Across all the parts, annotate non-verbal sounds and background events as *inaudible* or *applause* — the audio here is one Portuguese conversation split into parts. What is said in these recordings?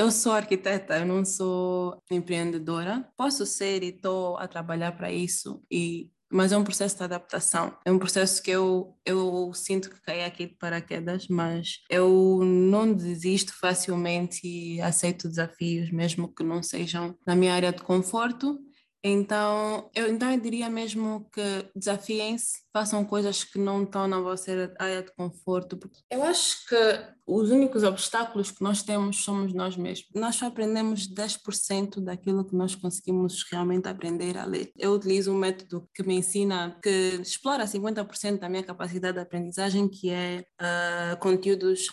eu sou arquiteta, eu não sou empreendedora. Posso ser e estou a trabalhar para isso e mas é um processo de adaptação. É um processo que eu, eu sinto que caí aqui de paraquedas, mas eu não desisto facilmente e aceito desafios, mesmo que não sejam na minha área de conforto. Então, eu, então eu diria mesmo que desafiem-se, façam coisas que não estão na vossa área de conforto. Eu acho que os únicos obstáculos que nós temos somos nós mesmos. Nós só aprendemos 10% daquilo que nós conseguimos realmente aprender a ler. Eu utilizo um método que me ensina, que explora 50% da minha capacidade de aprendizagem, que é uh, conteúdos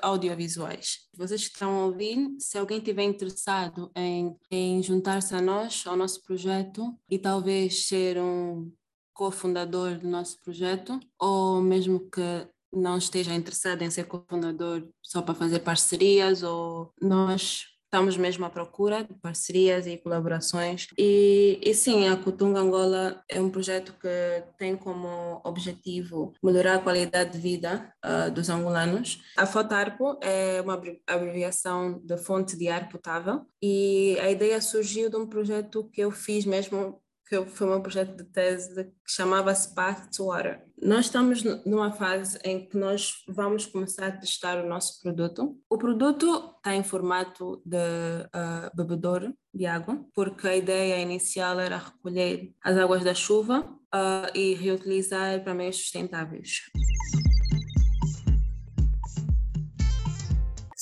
audiovisuais. Vocês que estão a ouvir, se alguém tiver interessado em, em juntar-se a nós, ao nosso projeto, e talvez ser um cofundador do nosso projeto, ou mesmo que não esteja interessado em ser cofundador só para fazer parcerias ou nós estamos mesmo à procura de parcerias e colaborações. E, e sim, a Cutunga Angola é um projeto que tem como objetivo melhorar a qualidade de vida uh, dos angolanos. A FOTARPO é uma abreviação de Fonte de Ar Potável e a ideia surgiu de um projeto que eu fiz mesmo que foi um projeto de tese que chamava-se Path to Water. Nós estamos numa fase em que nós vamos começar a testar o nosso produto. O produto está em formato de uh, de água, porque a ideia inicial era recolher as águas da chuva uh, e reutilizar para meios sustentáveis.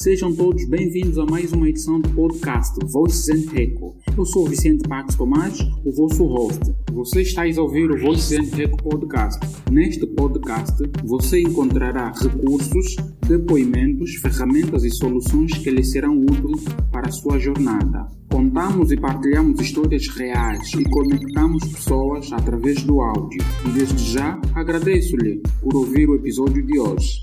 Sejam todos bem-vindos a mais uma edição do podcast Voices and Reco. Eu sou Vicente Pax Tomás, o vosso host. Você está a ouvir o Voices and Reco podcast. Neste podcast, você encontrará recursos, depoimentos, ferramentas e soluções que lhe serão úteis para a sua jornada. Contamos e partilhamos histórias reais e conectamos pessoas através do áudio. E desde já agradeço-lhe por ouvir o episódio de hoje.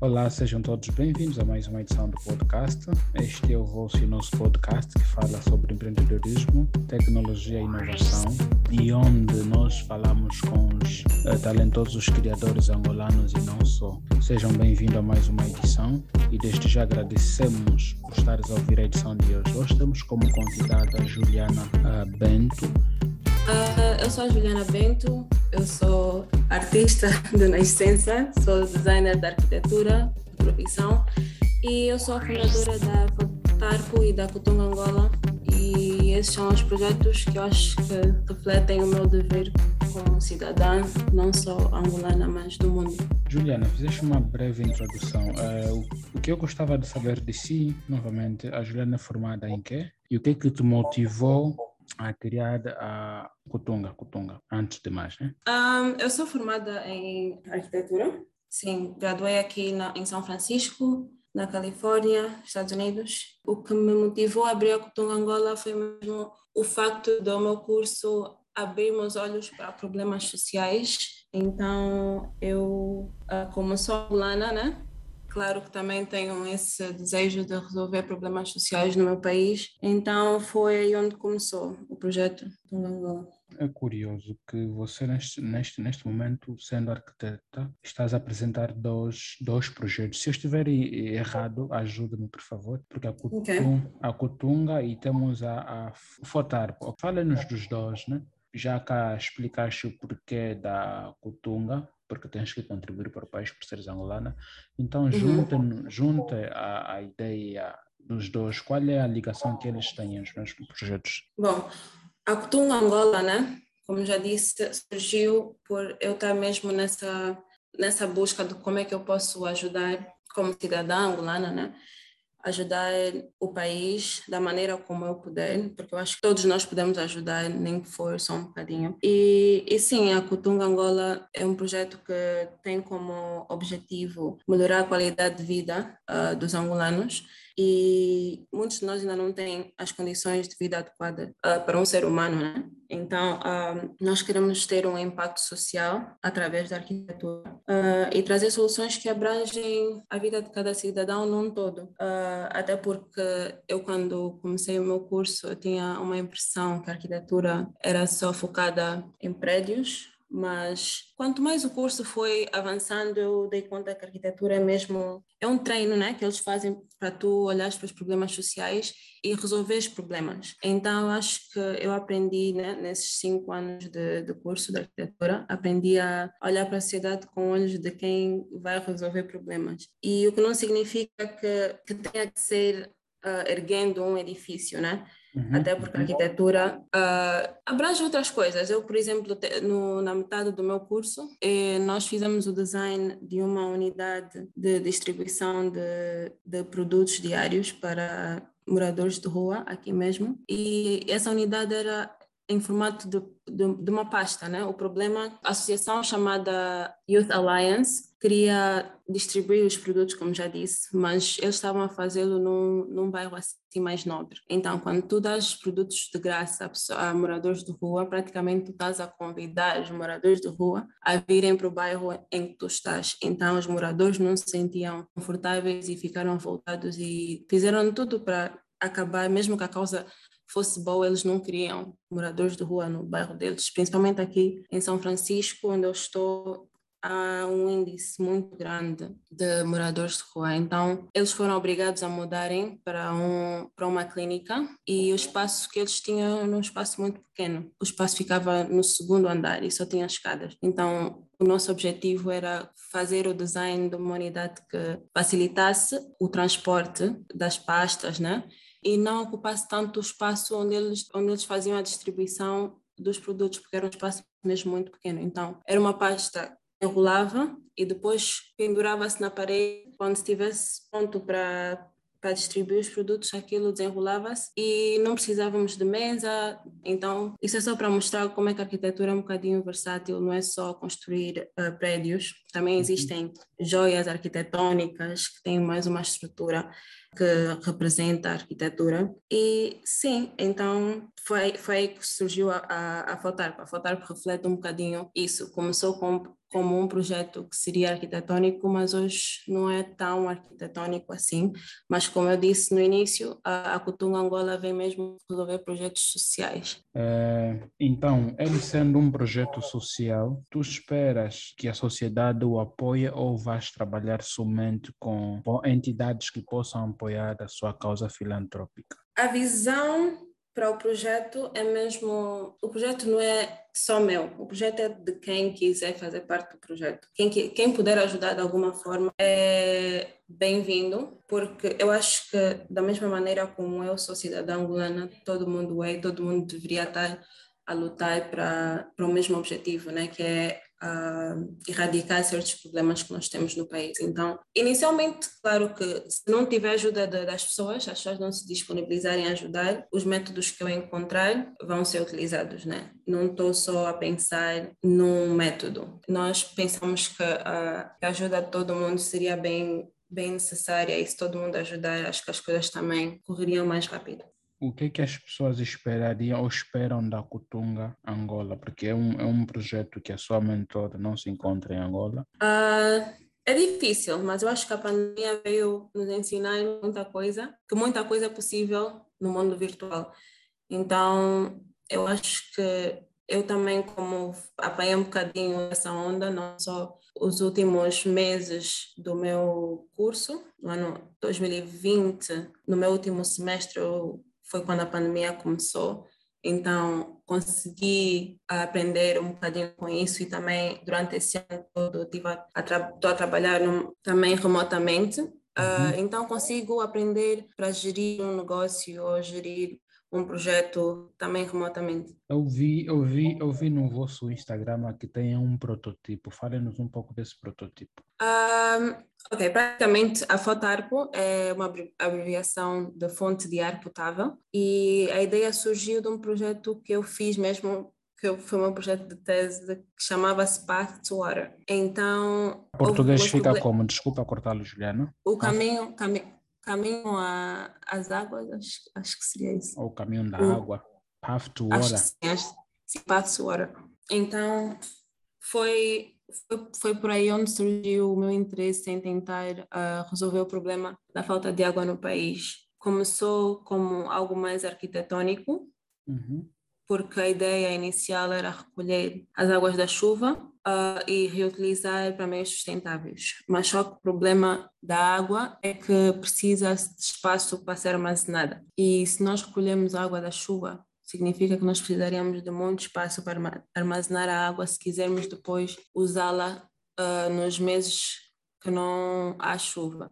Olá, sejam todos bem-vindos a mais uma edição do podcast. Este é o vosso e nosso podcast que fala sobre empreendedorismo, tecnologia e inovação e onde nós falamos com os uh, talentosos criadores angolanos e não só. Sejam bem-vindos a mais uma edição e desde já agradecemos por estares a ouvir a edição de hoje. Hoje temos como convidada a Juliana uh, Bento. Uh, eu sou a Juliana Bento, eu sou artista de nascença, sou designer de arquitetura de profissão e eu sou a fundadora da Tarpo e da Cutunga Angola e esses são os projetos que eu acho que refletem o meu dever como cidadã, não só angolana, mas do mundo. Juliana, fizeste uma breve introdução. Uh, o que eu gostava de saber de si, novamente, a Juliana é formada em quê? E o que é que te motivou a criar a Kutunga, Kutunga, antes de mais, né? Um, eu sou formada em arquitetura, sim, graduei aqui na, em São Francisco, na Califórnia, Estados Unidos. O que me motivou a abrir a Kutunga Angola foi mesmo o facto do meu curso abrir meus olhos para problemas sociais. Então, eu, ah, como sou angolana, né? Claro que também tenho esse desejo de resolver problemas sociais no meu país, então foi aí onde começou o projeto do Angola. É curioso que você, neste, neste, neste momento, sendo arquiteta, estás a apresentar dois, dois projetos. Se eu estiver errado, ajude-me, por favor, porque a, Cutung, okay. a e temos a, a Fotar. Fala-nos dos dois, né? Já cá explicaste o porquê da Cutunga, porque tens que contribuir para o país por seres angolana. Então, uhum. junta, uhum. junta a, a ideia dos dois, qual é a ligação que eles têm aos mesmos projetos? Bom, a Kutung Angola, né? Como já disse, surgiu por eu estar mesmo nessa, nessa busca de como é que eu posso ajudar como cidadã angolana, né? Ajudar o país da maneira como eu puder, porque eu acho que todos nós podemos ajudar, nem que for só um bocadinho. E, e sim, a Kutunga Angola é um projeto que tem como objetivo melhorar a qualidade de vida uh, dos angolanos e muitos de nós ainda não têm as condições de vida adequadas uh, para um ser humano, né? Então, uh, nós queremos ter um impacto social através da arquitetura uh, e trazer soluções que abrangem a vida de cada cidadão num todo. até porque eu, quando comecei o meu curso, tinha uma impressão que a arquitetura era só focada em prédios, mas quanto mais o curso foi avançando, eu dei conta que a arquitetura é mesmo é um treino, né, que eles fazem para tu olhar para os problemas sociais e resolver os problemas. Então, acho que eu aprendi, né, nesses cinco anos de, de curso de arquitetura, aprendi a olhar para a sociedade com olhos de quem vai resolver problemas. E o que não significa que, que tenha que ser uh, erguendo um edifício, né? Uhum. Até porque a arquitetura uh, abrange outras coisas. Eu, por exemplo, te, no, na metade do meu curso, eh, nós fizemos o design de uma unidade de distribuição de, de produtos diários para moradores de rua, aqui mesmo. E essa unidade era em formato de, de, de, uma pasta, né? O problema, a associação chamada Youth Alliance queria distribuir os produtos, como já disse, mas eles estavam a fazê-lo num, num bairro assim mais nobre. Então, quando tu dás produtos de graça a, pessoa, a moradores de rua, praticamente tu estás a convidar os moradores de rua a virem para o bairro em que tu estás. Então, os moradores não se sentiam confortáveis e ficaram voltados e fizeram tudo para acabar, mesmo que a causa fosse boa, eles não queriam moradores de rua no bairro deles, principalmente aqui em São Francisco, onde eu estou, há um índice muito grande de moradores de rua. Então, eles foram obrigados a mudarem para, um, para uma clínica e o espaço que eles tinham era um espaço muito pequeno. O espaço ficava no segundo andar e só tinha escadas. Então, o nosso objetivo era fazer o design de uma unidade que facilitasse o transporte das pastas, né? E não ocupasse tanto o espaço onde eles, onde eles faziam a distribuição dos produtos, porque era um espaço mesmo muito pequeno. Então, era uma pasta que enrolava e depois pendurava-se na parede quando estivesse pronto para para distribuir os produtos, aquilo desenrolava-se e não precisávamos de mesa. Então, isso é só para mostrar como é que a arquitetura é um bocadinho versátil, não é só construir uh, prédios, também uhum. existem joias arquitetônicas que têm mais uma estrutura que representa a arquitetura. E sim, então foi, foi aí que surgiu a, a, a Fotarp. A reflete um bocadinho isso. Começou com, como um projeto que seria arquitetônico, mas hoje não é tão arquitetônico assim. Mas como eu disse no início, a, a Cutunga Angola vem mesmo resolver projetos sociais. É, então, ele sendo um projeto social, tu esperas que a sociedade o apoie ou vais trabalhar somente com, com entidades que possam apoiar a sua causa filantrópica? A visão para o projeto é mesmo. O projeto não é só meu, o projeto é de quem quiser fazer parte do projeto. Quem, quem puder ajudar de alguma forma é bem-vindo, porque eu acho que, da mesma maneira como eu sou cidadã angolana, todo mundo é, todo mundo deveria estar a lutar para, para o mesmo objetivo, né? que é uh, erradicar certos problemas que nós temos no país. Então, inicialmente, claro que se não tiver ajuda de, das pessoas, as pessoas não se disponibilizarem a ajudar, os métodos que eu encontrar vão ser utilizados, né? Não estou só a pensar num método. Nós pensamos que a, a ajuda de todo mundo seria bem bem necessária e se todo mundo ajudar, acho que as coisas também correriam mais rápido o que, é que as pessoas esperariam ou esperam da Cutunga Angola? Porque é um, é um projeto que a sua mentora não se encontra em Angola. Uh, é difícil, mas eu acho que a pandemia veio nos ensinar muita coisa, que muita coisa é possível no mundo virtual. Então, eu acho que eu também, como apanhei um bocadinho essa onda, não só os últimos meses do meu curso, no ano 2020, no meu último semestre, eu foi quando a pandemia começou. Então, consegui aprender um bocadinho com isso e também durante esse ano todo estou a, a, tra a trabalhar no, também remotamente. Uh, então, consigo aprender para gerir um negócio ou gerir um projeto também remotamente. Eu vi, eu vi, eu vi no vosso Instagram que tem um prototipo. Fale-nos um pouco desse prototipo. Um, ok, praticamente a Fotarpo é uma abreviação de fonte de ar potável e a ideia surgiu de um projeto que eu fiz mesmo que foi um projeto de tese que chamava-se Path to Water. Então... Português fica como? Desculpa cortá-lo, Juliana. O caminho, caminho Caminho às águas, acho, acho que seria isso. O caminho da água. Path to water. Acho sim, acho, sim, path to water. Então, foi, foi, foi por aí onde surgiu o meu interesse em tentar uh, resolver o problema da falta de água no país. Começou como algo mais arquitetônico, uhum. porque a ideia inicial era recolher as águas da chuva uh, e reutilizar para meios sustentáveis. Mas só que o problema da água é que precisa de espaço para ser armazenada. E se nós recolhemos a água da chuva, significa que nós precisaríamos de muito espaço para armazenar a água se quisermos depois usá-la uh, nos meses que não há chuva.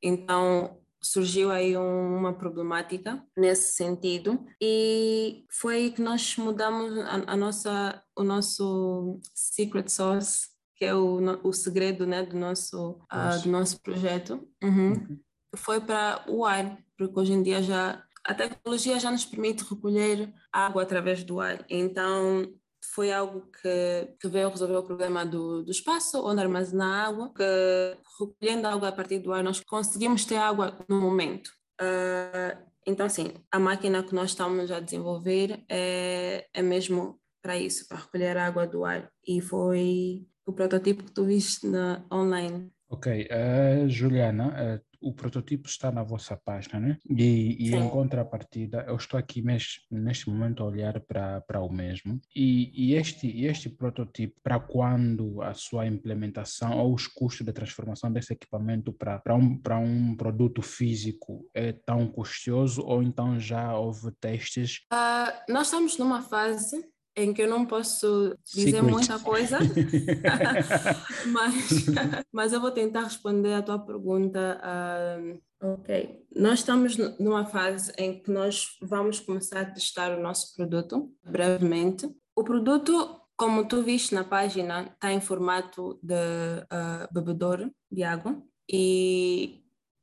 Então, surgiu aí uma problemática nesse sentido e foi aí que nós mudamos a, a nossa o nosso secret sauce que é o, o segredo né do nosso uh, do nosso projeto uhum. Uhum. foi para o ar porque hoje em dia já a tecnologia já nos permite recolher água através do ar então foi algo que, que veio resolver o problema do, do espaço onde armazenar água, que recolhendo água a partir do ar nós conseguimos ter água no momento. Uh, então, assim, a máquina que nós estamos a desenvolver é, é mesmo para isso, para recolher água do ar. E foi o protótipo que tu viste na, online. Ok, uh, Juliana, uh, o prototipo está na vossa página, né? E, e em contrapartida, eu estou aqui mes, neste momento a olhar para, o mesmo. E, e este, este prototipo, para quando a sua implementação ou os custos de transformação desse equipamento para, um, um produto físico é tão custoso ou então já houve testes? Uh, nós estamos numa fase em que eu não posso dizer Secret. muita coisa, *laughs* mas, *laughs* mas eu vou tentar responder a tua pergunta. Uh, ok, nós estamos numa fase em que nós vamos começar a testar o nosso produto brevemente. O produto, como tu viste na página, está em formato de uh, bebedor de água, e,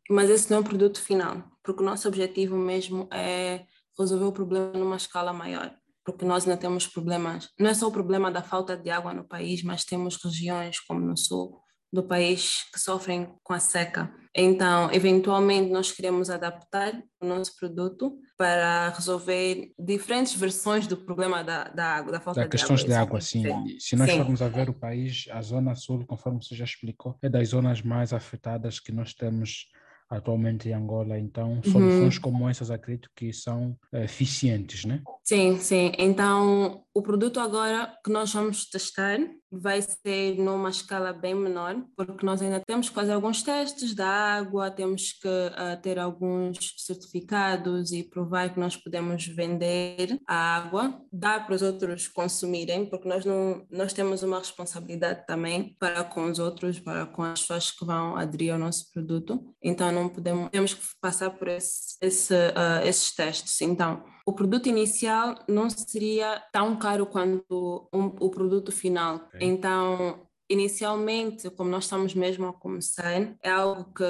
mas esse não é o produto final, porque o nosso objetivo mesmo é resolver o problema numa escala maior porque nós ainda temos problemas. Não é só o problema da falta de água no país, mas temos regiões como no sul do país que sofrem com a seca. Então, eventualmente, nós queremos adaptar o nosso produto para resolver diferentes versões do problema da, da água, da falta da de questões água. de água, sim. Se nós sim. formos a ver o país, a zona sul, conforme você já explicou, é das zonas mais afetadas que nós temos atualmente em Angola. Então, soluções uhum. como essas acredito que são eficientes, né? Sim, sim. Então, o produto agora que nós vamos testar vai ser numa escala bem menor, porque nós ainda temos que fazer alguns testes da água, temos que uh, ter alguns certificados e provar que nós podemos vender a água, dá para os outros consumirem, porque nós não nós temos uma responsabilidade também para com os outros, para com as pessoas que vão aderir ao nosso produto. Então não podemos temos que passar por esse, esse, uh, esses testes. Então o produto inicial não seria tão caro quanto um, o produto final. Okay. Então, inicialmente, como nós estamos mesmo a começar, é algo que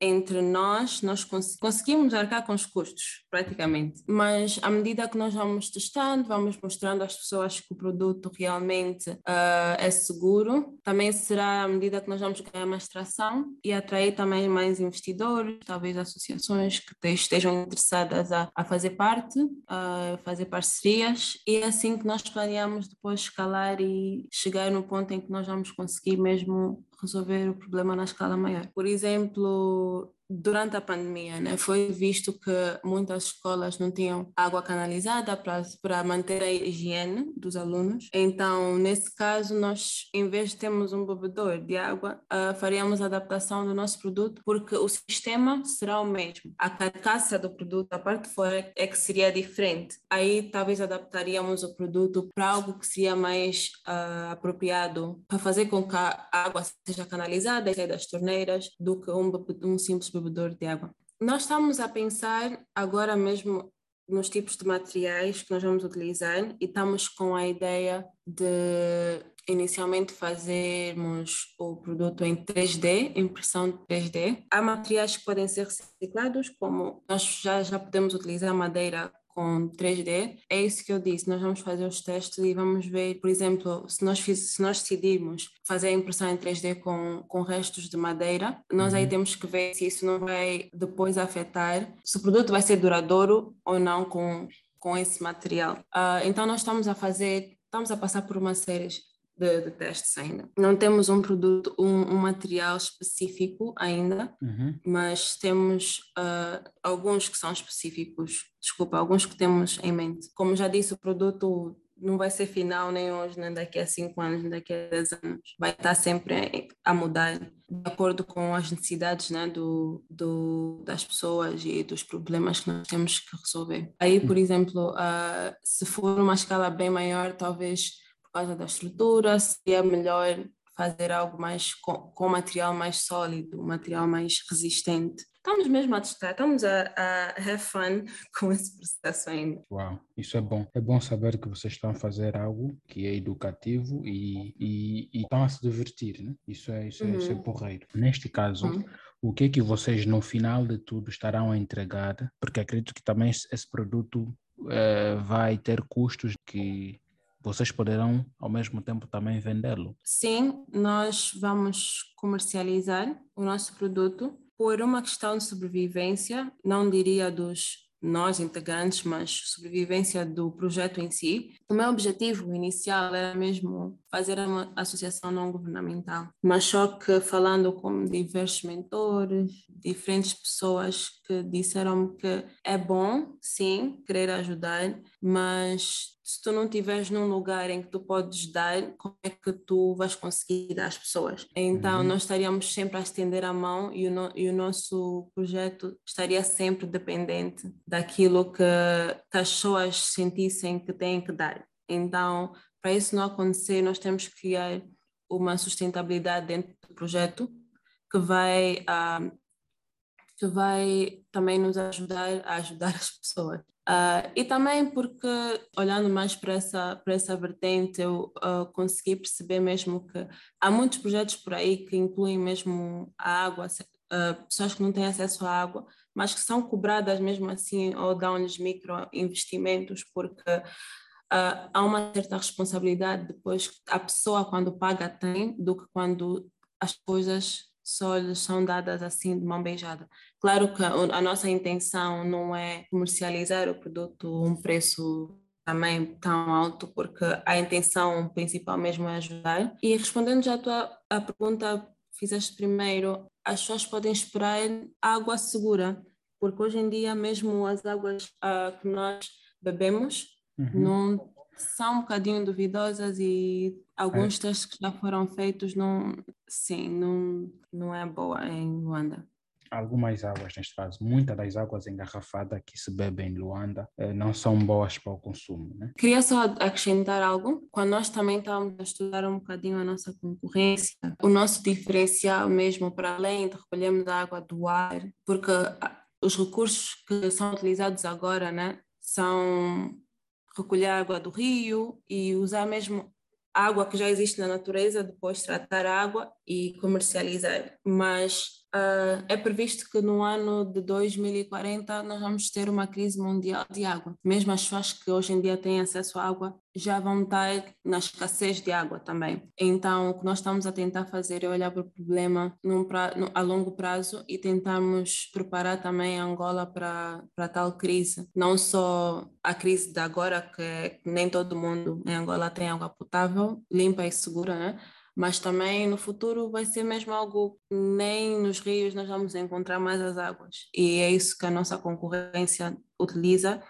entre nós, nós cons conseguimos arcar com os custos, praticamente. Mas à medida que nós vamos testando, vamos mostrando às pessoas que o produto realmente uh, é seguro, também será à medida que nós vamos ganhar mais tração e atrair também mais investidores, talvez associações que estejam interessadas a, a fazer parte, a fazer parcerias, e é assim que nós planeamos depois escalar e chegar no ponto em que nós vamos conseguir mesmo resolver o problema na escala maior. Por exemplo, durante a pandemia, né, foi visto que muitas escolas não tinham água canalizada para, manter a higiene dos alunos. Então, nesse caso, nós, em vez de termos um bebedor de água, uh, faríamos a adaptação do nosso produto, porque o sistema será o mesmo. A carcaça do produto, a parte de fora, é que seria diferente. Aí, talvez adaptaríamos o produto para algo que seria mais uh, apropriado para fazer com que a água seja canalizada e saia das torneiras do que um, um simples bebedor de água. Nós estamos a pensar agora mesmo nos tipos de materiais que nós vamos utilizar e estamos com a ideia de inicialmente fazermos o produto em 3D, impressão 3D. Há materiais que podem ser reciclados, como nós já, já podemos utilizar madeira com 3D, é isso que eu disse. Nós vamos fazer os testes e vamos ver, por exemplo, se nós, fiz, se nós decidirmos fazer a impressão em 3D com, com restos de madeira, nós uhum. aí temos que ver se isso não vai depois afetar, se o produto vai ser duradouro ou não com, com esse material. Uh, então, nós estamos a fazer, estamos a passar por uma série de, de, testes ainda. Não temos um produto, um, um material específico ainda, uhum. mas temos uh, alguns que são específicos, desculpa, alguns que temos em mente. Como já disse, o produto não vai ser final nem hoje, nem daqui a cinco anos, nem daqui a dez anos. Vai estar sempre a mudar de acordo com as necessidades né, do, do, das pessoas e dos problemas que nós temos que resolver. Aí, por exemplo, uh, se for uma escala bem maior, talvez causa da estrutura, seria melhor fazer algo mais com, com material mais sólido, material mais resistente estamos mesmo a testar, estamos a, a have fun *laughs* com esse processo ainda. Uau, isso é bom. É bom saber que vocês estão a fazer algo que é educativo e, e, e estão a se divertir, né? Isso é, isso, uhum. é, isso é uhum. porreiro. Neste caso, uhum. o que é que vocês no final de tudo estarão a entregar? Porque acredito que também esse produto uh, vai ter custos que vocês poderão ao mesmo tempo também vendê-lo? Sim, nós vamos comercializar o nosso produto por uma questão de sobrevivência, não diria dos nós integrantes, mas sobrevivência do projeto em si. O meu objetivo inicial era mesmo fazer uma associação não governamental, mas só que falando com diversos mentores, diferentes pessoas que disseram que é bom, sim, querer ajudar, mas se tu não estiveres num lugar em que tu podes dar, como é que tu vais conseguir dar às pessoas? Então, uhum. nós estaríamos sempre a estender a mão e o, no, e o nosso projeto estaria sempre dependente daquilo que, que as pessoas sentissem que têm que dar. Então, para isso não acontecer, nós temos que criar uma sustentabilidade dentro do projeto que vai, uh, que vai também nos ajudar a ajudar *laughs* as pessoas. Uh, e também porque, olhando mais para essa, para essa vertente, eu uh, consegui perceber mesmo que há muitos projetos por aí que incluem mesmo a água, uh, pessoas que não têm acesso à água, mas que são cobradas mesmo assim ou dão-lhes microinvestimentos, porque há uma certa responsabilidade depois que a pessoa, quando paga, tem, do que quando as coisas só lhes são dadas assim de mão beijada. Claro que a nossa intenção não é comercializar o produto a um preço também tão alto, porque a intenção principal mesmo é ajudar. E respondendo já a tua a pergunta fizeste primeiro, as pessoas podem esperar água segura, porque hoje em dia mesmo as águas uh, que nós bebemos uhum. não são um bocadinho duvidosas e alguns é. testes que já foram feitos não, sim, não, não é boa em Luanda. Algumas águas, neste caso, muitas das águas engarrafadas que se bebem em Luanda eh, não são boas para o consumo. Né? Queria só acrescentar algo. Quando nós também estávamos a estudar um bocadinho a nossa concorrência, o nosso diferencial mesmo, para além de recolhermos a água do ar, porque os recursos que são utilizados agora né, são recolher água do rio e usar mesmo água que já existe na natureza, depois tratar a água e comercializar. Mas Uh, é previsto que no ano de 2040 nós vamos ter uma crise mundial de água. Mesmo as pessoas que hoje em dia têm acesso à água já vão estar na escassez de água também. Então, o que nós estamos a tentar fazer é olhar para o problema pra, no, a longo prazo e tentarmos preparar também a Angola para, para tal crise. Não só a crise de agora, que, é, nem todo mundo em Angola tem água potável, limpa e segura, né? Mas também no futuro vai ser mesmo algo nem nos rios nós vamos encontrar mais as águas. E é isso que a nossa concorrência utiliza.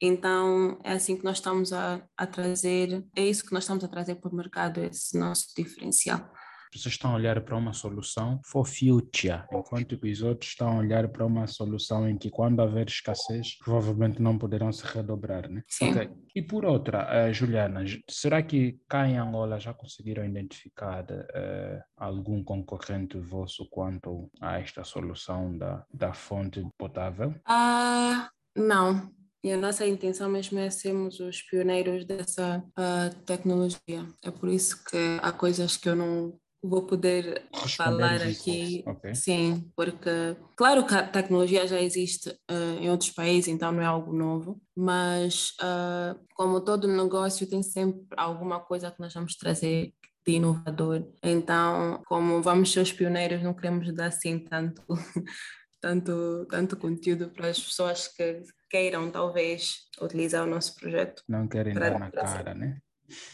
Então é assim que nós estamos a, a trazer é isso que nós estamos a trazer para o mercado esse nosso diferencial vocês estão a olhar para uma solução for future, enquanto que os outros estão a olhar para uma solução em que quando haver escassez, provavelmente não poderão se redobrar, né? Sim. Okay. E por outra, uh, Juliana, será que cá em Angola já conseguiram identificar uh, algum concorrente vosso quanto a esta solução da, da fonte potável? Ah, uh, não. E a nossa intenção mesmo é sermos os pioneiros dessa uh, tecnologia. É por isso que há coisas que eu não vou poder Responder falar aqui. Okay. Sim, porque, claro que a tecnologia já existe uh, em outros países, então não é algo novo, mas uh, como todo negócio, tem sempre alguma coisa que nós vamos trazer de inovador. Então, como vamos ser os pioneiros, não queremos dar assim tanto. *laughs* tanto, tanto conteúdo para as pessoas que queiram talvez utilizar o nosso projeto. Não querem dar na cara, né?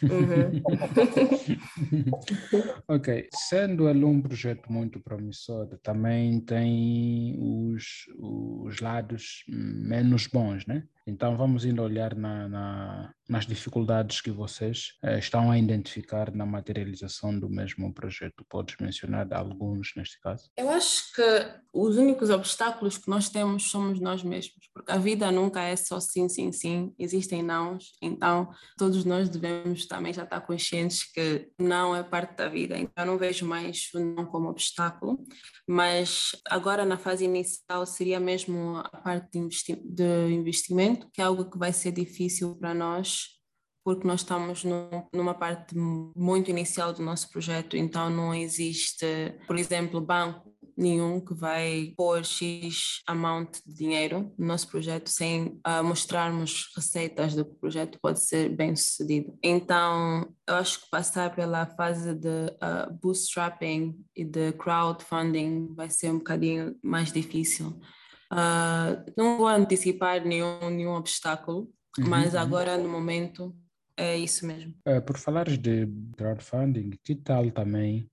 Uhum. *laughs* ok, sendo ele um projeto muito promissor, também tem os, os lados menos bons, né? Então vamos indo olhar na, na, nas dificuldades que vocês eh, estão a identificar na materialização do mesmo projeto. Podes mencionar alguns neste caso? Eu acho que os únicos obstáculos que nós temos somos nós mesmos, porque a vida nunca é só sim, sim, sim, existem nãos, então todos nós devemos também já estar conscientes que não é parte da vida, então não vejo mais o não como obstáculo, mas agora na fase inicial seria mesmo a parte de, investi de investimento que é algo que vai ser difícil para nós, porque nós estamos numa parte muito inicial do nosso projeto, então não existe, por exemplo, banco nenhum que vai pôr X amount de dinheiro no nosso projeto sem uh, mostrarmos receitas do que o projeto pode ser bem sucedido. Então, eu acho que passar pela fase de uh, bootstrapping e de crowdfunding vai ser um bocadinho mais difícil. Uh, não vou antecipar nenhum, nenhum obstáculo, uhum, mas agora no momento é isso mesmo. É, por falares de crowdfunding, que tal também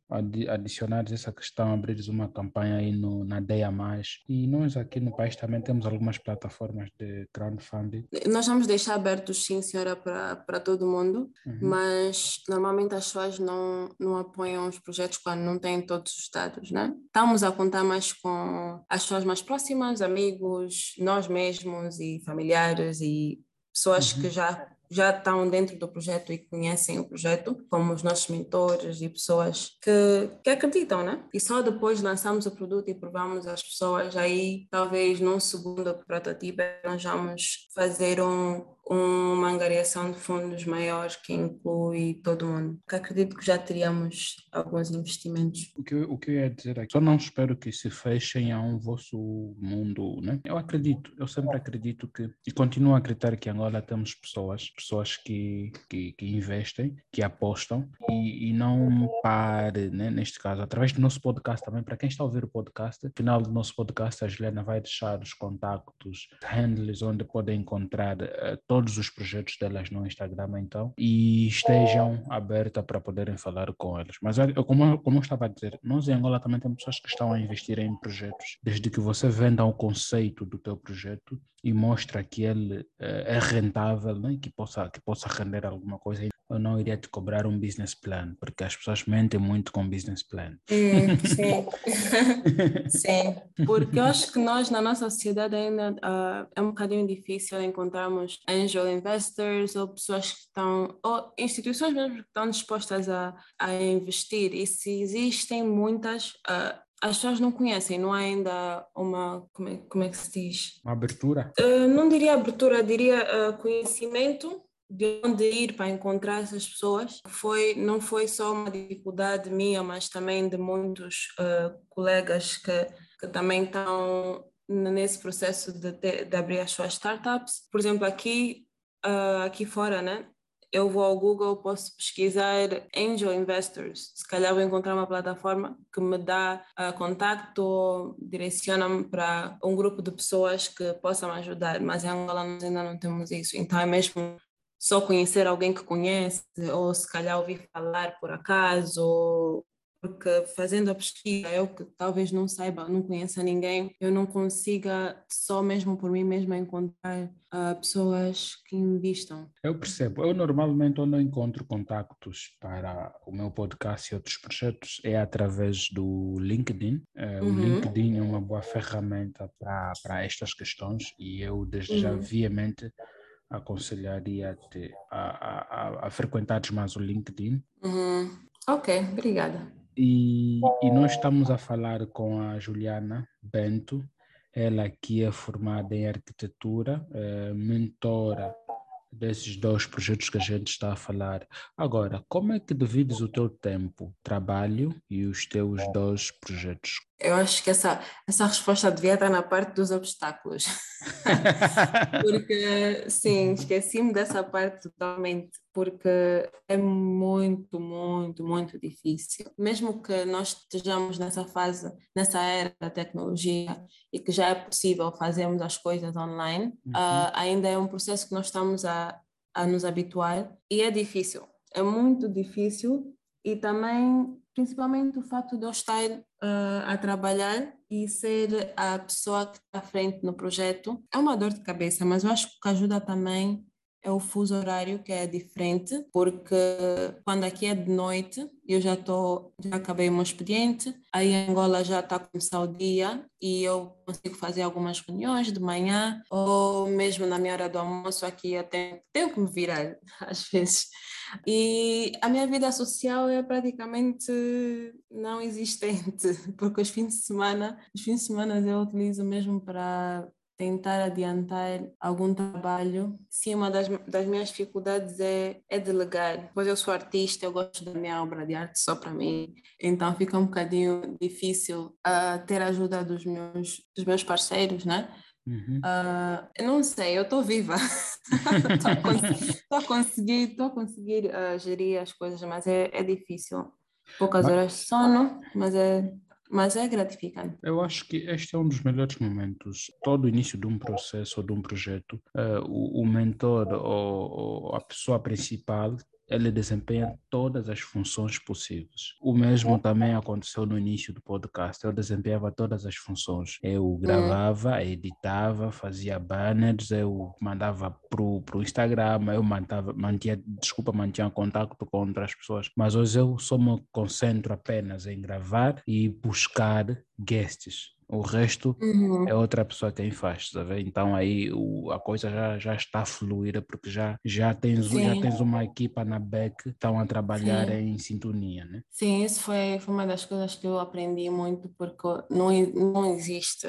adicionar essa questão, abrir uma campanha aí no, na Deia Mais? E nós aqui no país também temos algumas plataformas de crowdfunding. Nós vamos deixar abertos, sim, senhora, para todo mundo, uhum. mas normalmente as pessoas não, não apoiam os projetos quando não têm todos os dados, né? Estamos a contar mais com as pessoas mais próximas, amigos, nós mesmos e familiares e pessoas uhum. que já já estão dentro do projeto e conhecem o projeto, como os nossos mentores e pessoas que, que acreditam, né? E só depois lançamos o produto e provamos as pessoas, aí talvez num segundo prototipo nós vamos fazer um, uma angariação de fundos maiores que inclui todo mundo. Que acredito que já teríamos alguns investimentos. O que, eu, o que eu ia dizer aqui, só não espero que se fechem a um vosso mundo, né? Eu acredito, eu sempre acredito que, e continuo a acreditar que Angola temos pessoas, pessoas que, que, que investem, que apostam e, e não pare, né? Neste caso, através do nosso podcast também, para quem está a ouvir o podcast, no final do nosso podcast, a Juliana vai deixar os contactos, handles onde podem encontrar uh, todos os projetos delas no Instagram, então, e estejam abertas para poderem falar com elas. Mas, como, como eu estava a dizer, nós em Angola também temos pessoas que estão a investir em projetos, desde que você venda o conceito do teu projeto e mostra que ele uh, é rentável, né? que, possa, que possa render alguma coisa eu não iria te cobrar um business plan, porque as pessoas mentem muito com business plan. Hum, sim, *laughs* sim, porque eu acho que nós, na nossa sociedade, ainda uh, é um bocadinho difícil encontrarmos angel investors ou pessoas que estão, ou instituições mesmo que estão dispostas a, a investir. E se existem muitas, uh, as pessoas não conhecem, não há ainda uma, como é, como é que se diz? Uma abertura? Uh, não diria abertura, diria uh, conhecimento de onde ir para encontrar essas pessoas foi não foi só uma dificuldade minha, mas também de muitos uh, colegas que, que também estão nesse processo de, de, de, abrir as suas startups. Por exemplo, aqui, uh, aqui fora, né? Eu vou ao Google, posso pesquisar angel investors. Se calhar vou encontrar uma plataforma que me dá uh, contacto, direciona-me para um grupo de pessoas que possam ajudar. Mas em Angola nós ainda não temos isso. Então é mesmo só conhecer alguém que conhece, ou se calhar ouvir falar por acaso, porque fazendo a pesquisa, eu que talvez não saiba, não conheça ninguém, eu não consiga só mesmo por mim mesma encontrar uh, pessoas que investam. Eu percebo. Eu normalmente quando encontro contactos para o meu podcast e outros projetos é através do LinkedIn. Uh, uhum. O LinkedIn é uma boa ferramenta para, para estas questões e eu desde uhum. já viamente aconselharia-te a, a, a, frequentares mais o LinkedIn. Uhum. Ok, obrigada. E, e nós estamos a falar com a Juliana Bento, ela que é formada em arquitetura, é mentora desses dois projetos que a gente está a falar. Agora, como é que divides o teu tempo, trabalho e os teus dois projetos? Eu acho que essa, essa resposta devia estar na parte dos obstáculos. *laughs* porque, sim, esqueci-me dessa parte totalmente, porque é muito, muito, muito difícil. Mesmo que nós estejamos nessa fase, nessa era da tecnologia e que já é possível fazermos as coisas online, uhum. uh, ainda é um processo que nós estamos a, a nos habituar e é difícil, é muito difícil e também principalmente o fato de eu estar uh, a trabalhar e ser a pessoa que está à frente no projeto é uma dor de cabeça, mas eu acho que ajuda também é o fuso horário que é diferente, porque quando aqui é de noite, eu já tô, já acabei o meu expediente, aí Angola já está a começar o dia e eu consigo fazer algumas reuniões de manhã ou mesmo na minha hora do almoço aqui eu tenho, tenho que me virar *laughs* às vezes. E a minha vida social é praticamente não existente, *laughs* porque os fins de semana, os fins de semana eu utilizo mesmo para tentar adiantar algum trabalho. Sim, uma das, das minhas dificuldades é, é delegar. Pois eu sou artista, eu gosto da minha obra de arte só para mim, então fica um bocadinho difícil uh, ter a ajuda dos meus, dos meus parceiros, né? Uhum. Uh, não sei, eu estou viva. *laughs* Estou a, conseguir, estou a conseguir uh, gerir as coisas, mas é, é difícil. Poucas horas de sono, mas é, mas é gratificante. Eu acho que este é um dos melhores momentos. Todo o início de um processo ou de um projeto, uh, o, o, mentor ou, ou, a pessoa principal ele desempenha todas as funções possíveis. O mesmo também aconteceu no início do podcast. Eu desempenhava todas as funções. Eu gravava, editava, fazia banners, eu mandava pro, pro Instagram, eu mantava, mantinha, desculpa, mantinha contato com outras pessoas. Mas hoje eu só me concentro apenas em gravar e buscar guests o resto uhum. é outra pessoa quem faz, sabe? Então aí o, a coisa já, já está fluida porque já, já, tens, já tens uma equipa na back que estão a trabalhar Sim. em sintonia, né? Sim, isso foi, foi uma das coisas que eu aprendi muito porque não, não existe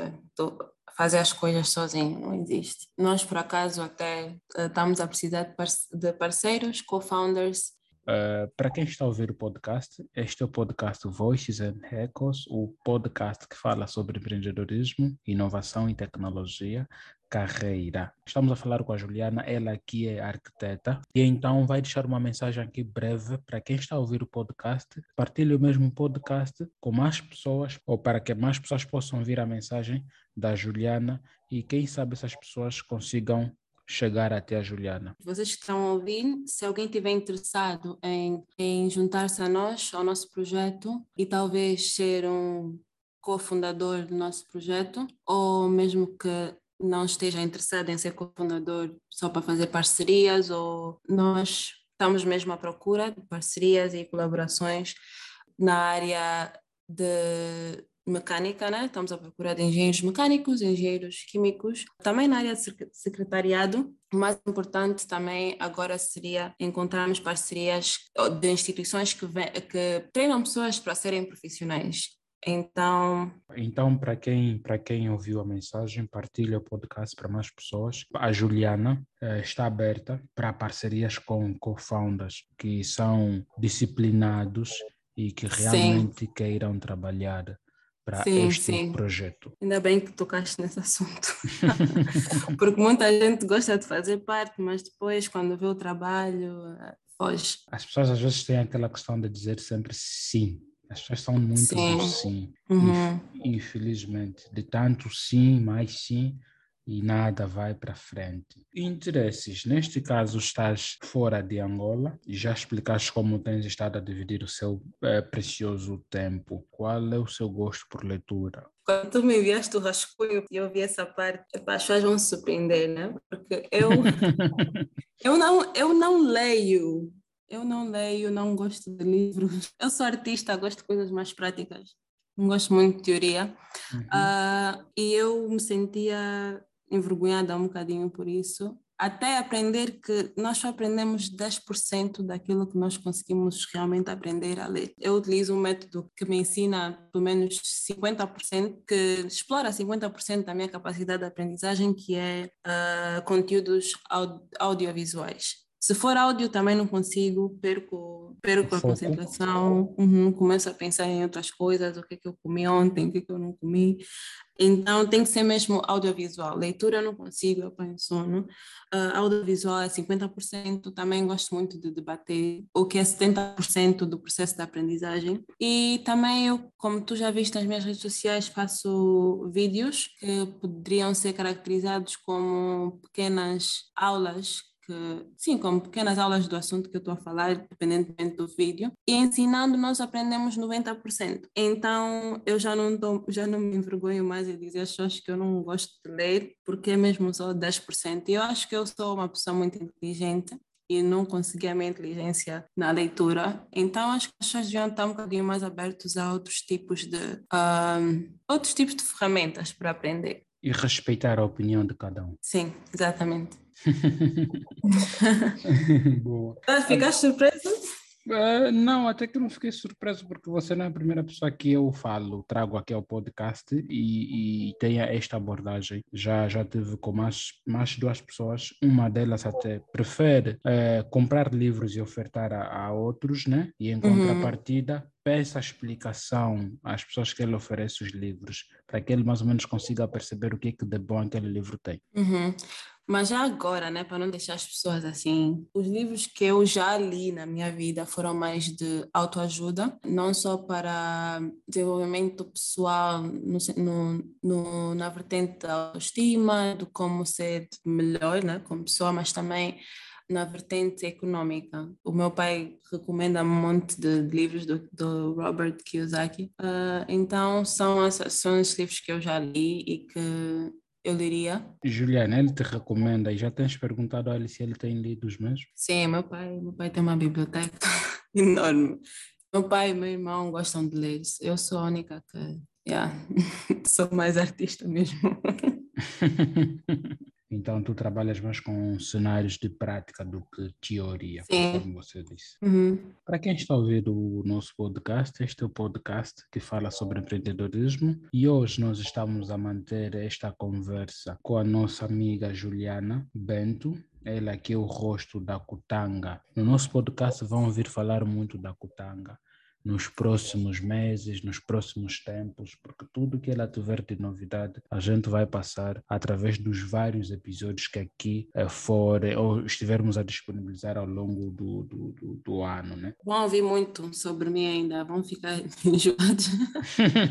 fazer as coisas sozinho, não existe. Nós, por acaso, até eh, estamos a precisar de parceiros, co-founders, Uh, para quem está a ouvir o podcast, este é o podcast Voices and Echoes, o podcast que fala sobre empreendedorismo, inovação e tecnologia, carreira. Estamos a falar com a Juliana, ela aqui é arquiteta, e então vai deixar uma mensagem aqui breve para quem está a ouvir o podcast. Partilhe o mesmo podcast com mais pessoas, ou para que mais pessoas possam ouvir a mensagem da Juliana e quem sabe essas pessoas consigam chegar até a Juliana. Vocês que estão a ouvir, se alguém estiver interessado em, em juntar-se a nós, ao nosso projeto, e talvez ser um cofundador do nosso projeto, ou mesmo que não esteja interessado em ser cofundador só para fazer parcerias, ou nós estamos mesmo à procura de parcerias e colaborações na área de mecânica, né? estamos à procura de engenheiros mecânicos, engenheiros químicos, também na área de secretariado. O mais importante também agora seria encontrarmos parcerias de instituições que, que treinam pessoas para serem profissionais. Então, então para quem para quem ouviu a mensagem, partilha o podcast para mais pessoas. A Juliana eh, está aberta para parcerias com co-founders que são disciplinados e que realmente Sim. queiram trabalhar para sim, este sim. projeto. Ainda bem que tocaste nesse assunto, *laughs* porque muita gente gosta de fazer parte, mas depois, quando vê o trabalho, foge. As pessoas às vezes têm aquela questão de dizer sempre sim. As pessoas são muito sim. sim. Uhum. Infelizmente, de tanto sim, mais sim, e nada vai para frente. Interesses, neste caso estás fora de Angola e já explicaste como tens estado a dividir o seu é, precioso tempo. Qual é o seu gosto por leitura? Quando tu me enviaste o rascunho e eu vi essa parte, as pessoas vão se surpreender, né? Porque eu, *laughs* eu, não, eu não leio. Eu não leio, não gosto de livros. Eu sou artista, gosto de coisas mais práticas. Não gosto muito de teoria. Uhum. Uh, e eu me sentia envergonhada um bocadinho por isso, até aprender que nós só aprendemos 10% daquilo que nós conseguimos realmente aprender a ler. Eu utilizo um método que me ensina pelo menos 50%, que explora 50% da minha capacidade de aprendizagem, que é uh, conteúdos audiovisuais. Se for áudio, também não consigo, perco, perco a concentração, uhum, começo a pensar em outras coisas, o que, é que eu comi ontem, o que, é que eu não comi. Então tem que ser mesmo audiovisual. Leitura eu não consigo, eu ponho sono. Uh, audiovisual é 50%. Também gosto muito de debater, o que é 70% do processo da aprendizagem. E também eu, como tu já viste nas minhas redes sociais, faço vídeos que poderiam ser caracterizados como pequenas aulas que, sim, como pequenas aulas do assunto que eu estou a falar, independentemente do vídeo, e ensinando nós aprendemos 90%. Então eu já não, tô, já não me envergonho mais de dizer as pessoas que eu não gosto de ler, porque é mesmo só 10%. E eu acho que eu sou uma pessoa muito inteligente e não consegui a minha inteligência na leitura. Então acho que as pessoas deviam estar um bocadinho mais abertos a outros tipos de um, outros tipos de ferramentas para aprender. E respeitar a opinião de cada um. Sim, exatamente. *laughs* Boa. Ah, ficaste surpreso? Uh, não, até que não fiquei surpreso porque você não é a primeira pessoa que eu falo, trago aqui ao podcast e, e tenha esta abordagem. Já já tive com mais, mais duas pessoas, uma delas até prefere uh, comprar livros e ofertar a, a, outros, né? E em uhum. contrapartida peça explicação às pessoas que ele oferece os livros, para que ele mais ou menos consiga perceber o que, é que de bom aquele livro tem. Uhum. Mas já agora, né, para não deixar as pessoas assim, os livros que eu já li na minha vida foram mais de autoajuda, não só para desenvolvimento pessoal no, no, no, na vertente da autoestima, de como ser melhor né, como pessoa, mas também na vertente econômica. O meu pai recomenda um monte de, livros do, do Robert Kiyosaki, uh, então são, são os livros que eu já li e que eu diria. Juliana, ele te recomenda e já tens perguntado a ele se ele tem lido os meus? Sim, meu pai, meu pai tem uma biblioteca *laughs* enorme. Meu pai e meu irmão gostam de ler. Eu sou a única que, yeah, *laughs* sou mais artista mesmo. *laughs* Então, tu trabalhas mais com cenários de prática do que teoria, Sim. como você disse. Uhum. Para quem está a ouvir o nosso podcast, este é o podcast que fala sobre empreendedorismo e hoje nós estamos a manter esta conversa com a nossa amiga Juliana Bento, ela aqui é o rosto da Kutanga. No nosso podcast vão ouvir falar muito da Kutanga nos próximos meses, nos próximos tempos, porque tudo que ela tiver de novidade, a gente vai passar através dos vários episódios que aqui eh, for ou estivermos a disponibilizar ao longo do, do, do, do ano, né? Vão ouvir muito sobre mim ainda, vão ficar *laughs* enjoados.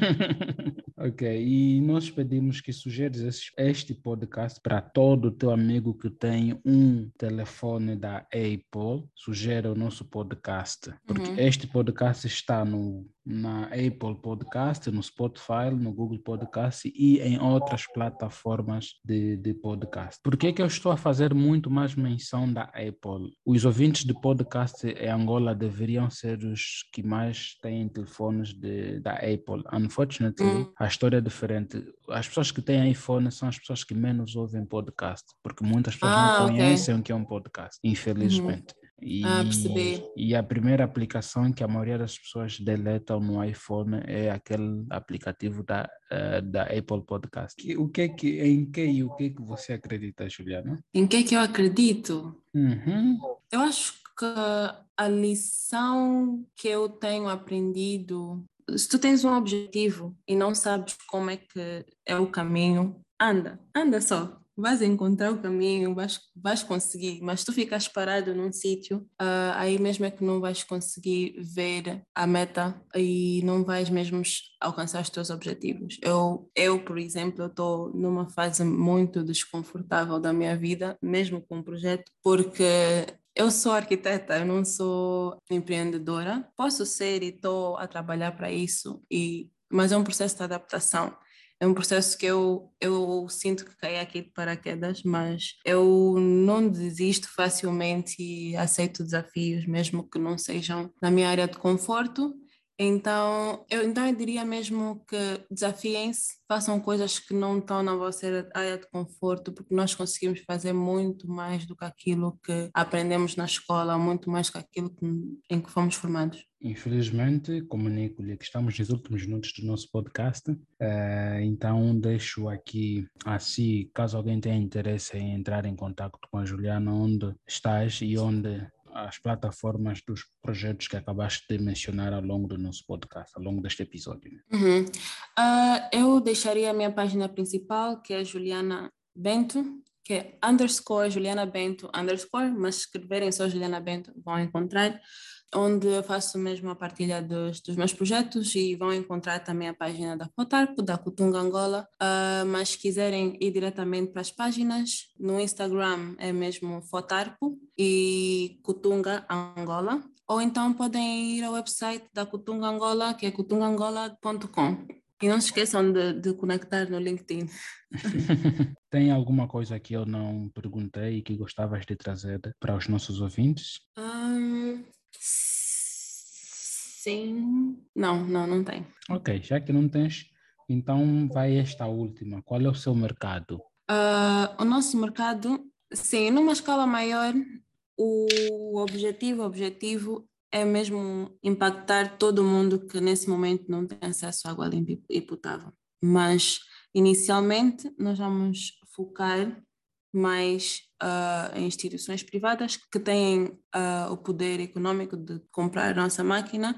*laughs* ok, e nós pedimos que sugeres este podcast para todo teu amigo que tem um telefone da Apple, sugere o nosso podcast, porque uhum. este podcast está no, na Apple Podcast, no Spotify, no Google Podcast e em outras plataformas de, de podcast. Por que, que eu estou a fazer muito mais menção da Apple? Os ouvintes de podcast em Angola deveriam ser os que mais têm telefones de, da Apple. Unfortunately, hum. a história é diferente. As pessoas que têm iPhone são as pessoas que menos ouvem podcast, porque muitas pessoas ah, não conhecem okay. o que é um podcast, infelizmente. Uhum. E, ah, percebi. E a primeira aplicação que a maioria das pessoas deletam no iPhone é aquele aplicativo da, uh, da Apple Podcast. O que é que, em que e o que é que você acredita, Juliana? Em que é que eu acredito? Uhum. Eu acho que a lição que eu tenho aprendido, se tu tens um objetivo e não sabes como é que é o caminho, anda, anda só vais encontrar o caminho, vais, vais conseguir, mas tu ficas parado num sítio, uh, aí mesmo é que não vais conseguir ver a meta e não vais mesmo alcançar os teus objetivos. Eu, eu por exemplo, estou numa fase muito desconfortável da minha vida, mesmo com o projeto, porque eu sou arquiteta, eu não sou empreendedora. Posso ser e estou a trabalhar para isso, e, mas é um processo de adaptação é um processo que eu, eu sinto que cai aqui de paraquedas, mas eu não desisto facilmente e aceito desafios, mesmo que não sejam na minha área de conforto. Então eu, então eu diria mesmo que desafiem-se, façam coisas que não estão na vossa área de conforto, porque nós conseguimos fazer muito mais do que aquilo que aprendemos na escola, muito mais do que aquilo que, em que fomos formados. Infelizmente, comunico-lhe que estamos nos últimos minutos do nosso podcast, uh, então deixo aqui assim, caso alguém tenha interesse em entrar em contato com a Juliana, onde estás e onde as plataformas dos projetos que acabaste de mencionar ao longo do nosso podcast, ao longo deste episódio. Uhum. Uh, eu deixaria a minha página principal, que é Juliana Bento, que é underscore Juliana Bento underscore, mas escreverem só Juliana Bento vão encontrar onde eu faço mesmo a partilha dos, dos, meus projetos e vão encontrar também a página da Fotarpo, da Cutunga Angola, uh, mas se quiserem ir diretamente para as páginas, no Instagram é mesmo Fotarpo e Cutunga Angola, ou então podem ir ao website da Cutunga Angola, que é cutungaangola.com. E não se esqueçam de, de conectar no LinkedIn. *laughs* Tem alguma coisa que eu não perguntei e que gostavas de trazer para os nossos ouvintes? Um, sim. Não, não, não tem. Ok, já que não tens, então vai esta última. Qual é o seu mercado? Uh, o nosso mercado, sim, numa escala maior, o objetivo, o objetivo é mesmo impactar todo mundo que nesse momento não tem acesso à água limpa e potável. Mas inicialmente nós vamos focar mais uh, em instituições privadas que têm uh, o poder econômico de comprar a nossa máquina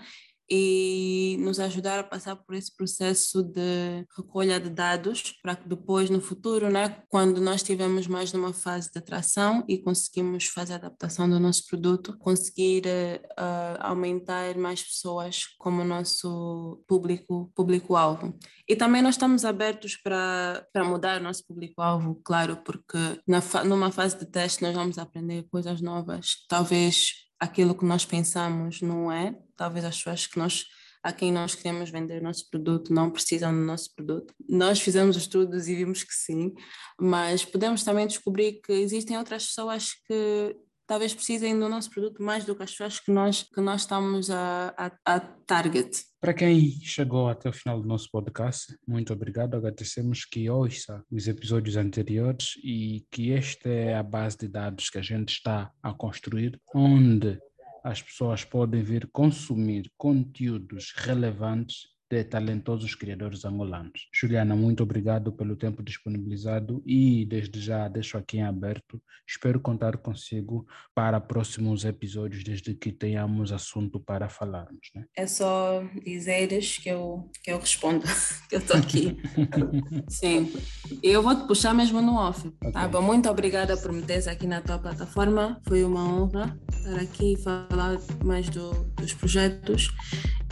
e nos ajudar a passar por esse processo de recolha de dados para que depois, no futuro, né, quando nós estivermos mais numa fase de atração e conseguimos fazer a adaptação do nosso produto, conseguir uh, aumentar mais pessoas como nosso público público-alvo. E também nós estamos abertos para, para mudar o nosso público-alvo, claro, porque na, numa fase de teste nós vamos aprender coisas novas, talvez aquilo que nós pensamos não é. Talvez as pessoas que nós a quem nós queremos vender o nosso produto não precisam do nosso produto. Nós fizemos estudos e vimos que sim, mas podemos também descobrir que existem outras pessoas que talvez precisem do nosso produto mais do que as pessoas que nós, que nós estamos a, a, a target. Para quem chegou até o final do nosso podcast, muito obrigado. Agradecemos que ouça os episódios anteriores e que esta é a base de dados que a gente está a construir, onde as pessoas podem vir consumir conteúdos relevantes de talentosos criadores angolanos. Juliana, muito obrigado pelo tempo disponibilizado e desde já deixo aqui em aberto. Espero contar consigo para próximos episódios, desde que tenhamos assunto para falarmos. Né? É só dizeres que eu, que eu respondo, *laughs* que eu estou aqui. *laughs* Sim. Eu vou te puxar mesmo no off. Okay. Tá bom? Muito obrigada por me teres aqui na tua plataforma. Foi uma honra estar aqui e falar mais do, dos projetos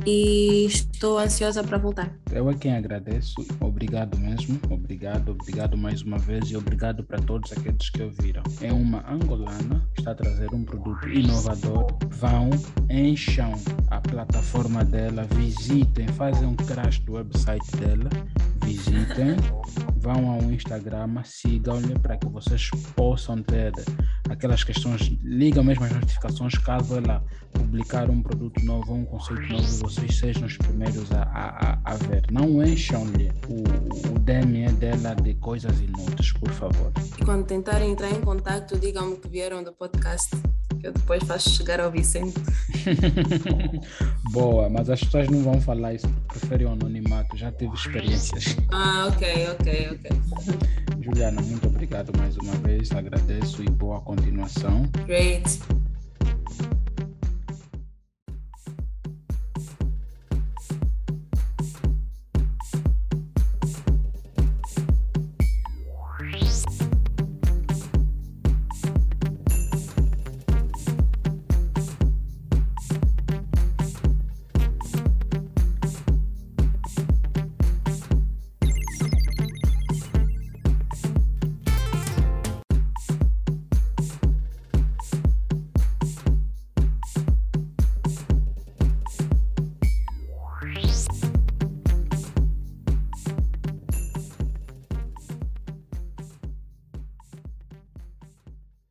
e estou ansiosa para voltar. Eu é quem agradeço, obrigado mesmo, obrigado, obrigado mais uma vez e obrigado para todos aqueles que ouviram. É uma angolana que está a trazer um produto inovador. Vão, encham a plataforma dela, visitem, fazem um crash do website dela, visitem, vão ao Instagram, sigam-lhe para que vocês possam ter aquelas questões, ligam mesmo as notificações caso ela publicar um produto novo, um conceito novo, vocês sejam os primeiros a, a, a ver. Não encham-lhe o, o DM dela de coisas inúteis, por favor. E quando tentarem entrar em contato, digam-me que vieram do podcast, que eu depois faço chegar ao Vicente. *laughs* Boa, mas as pessoas não vão falar isso, preferem o anonimato, já tive experiências. Ah, ok, ok, ok. *laughs* Juliana, muito obrigado mais uma vez, agradeço e boa continuação. Great.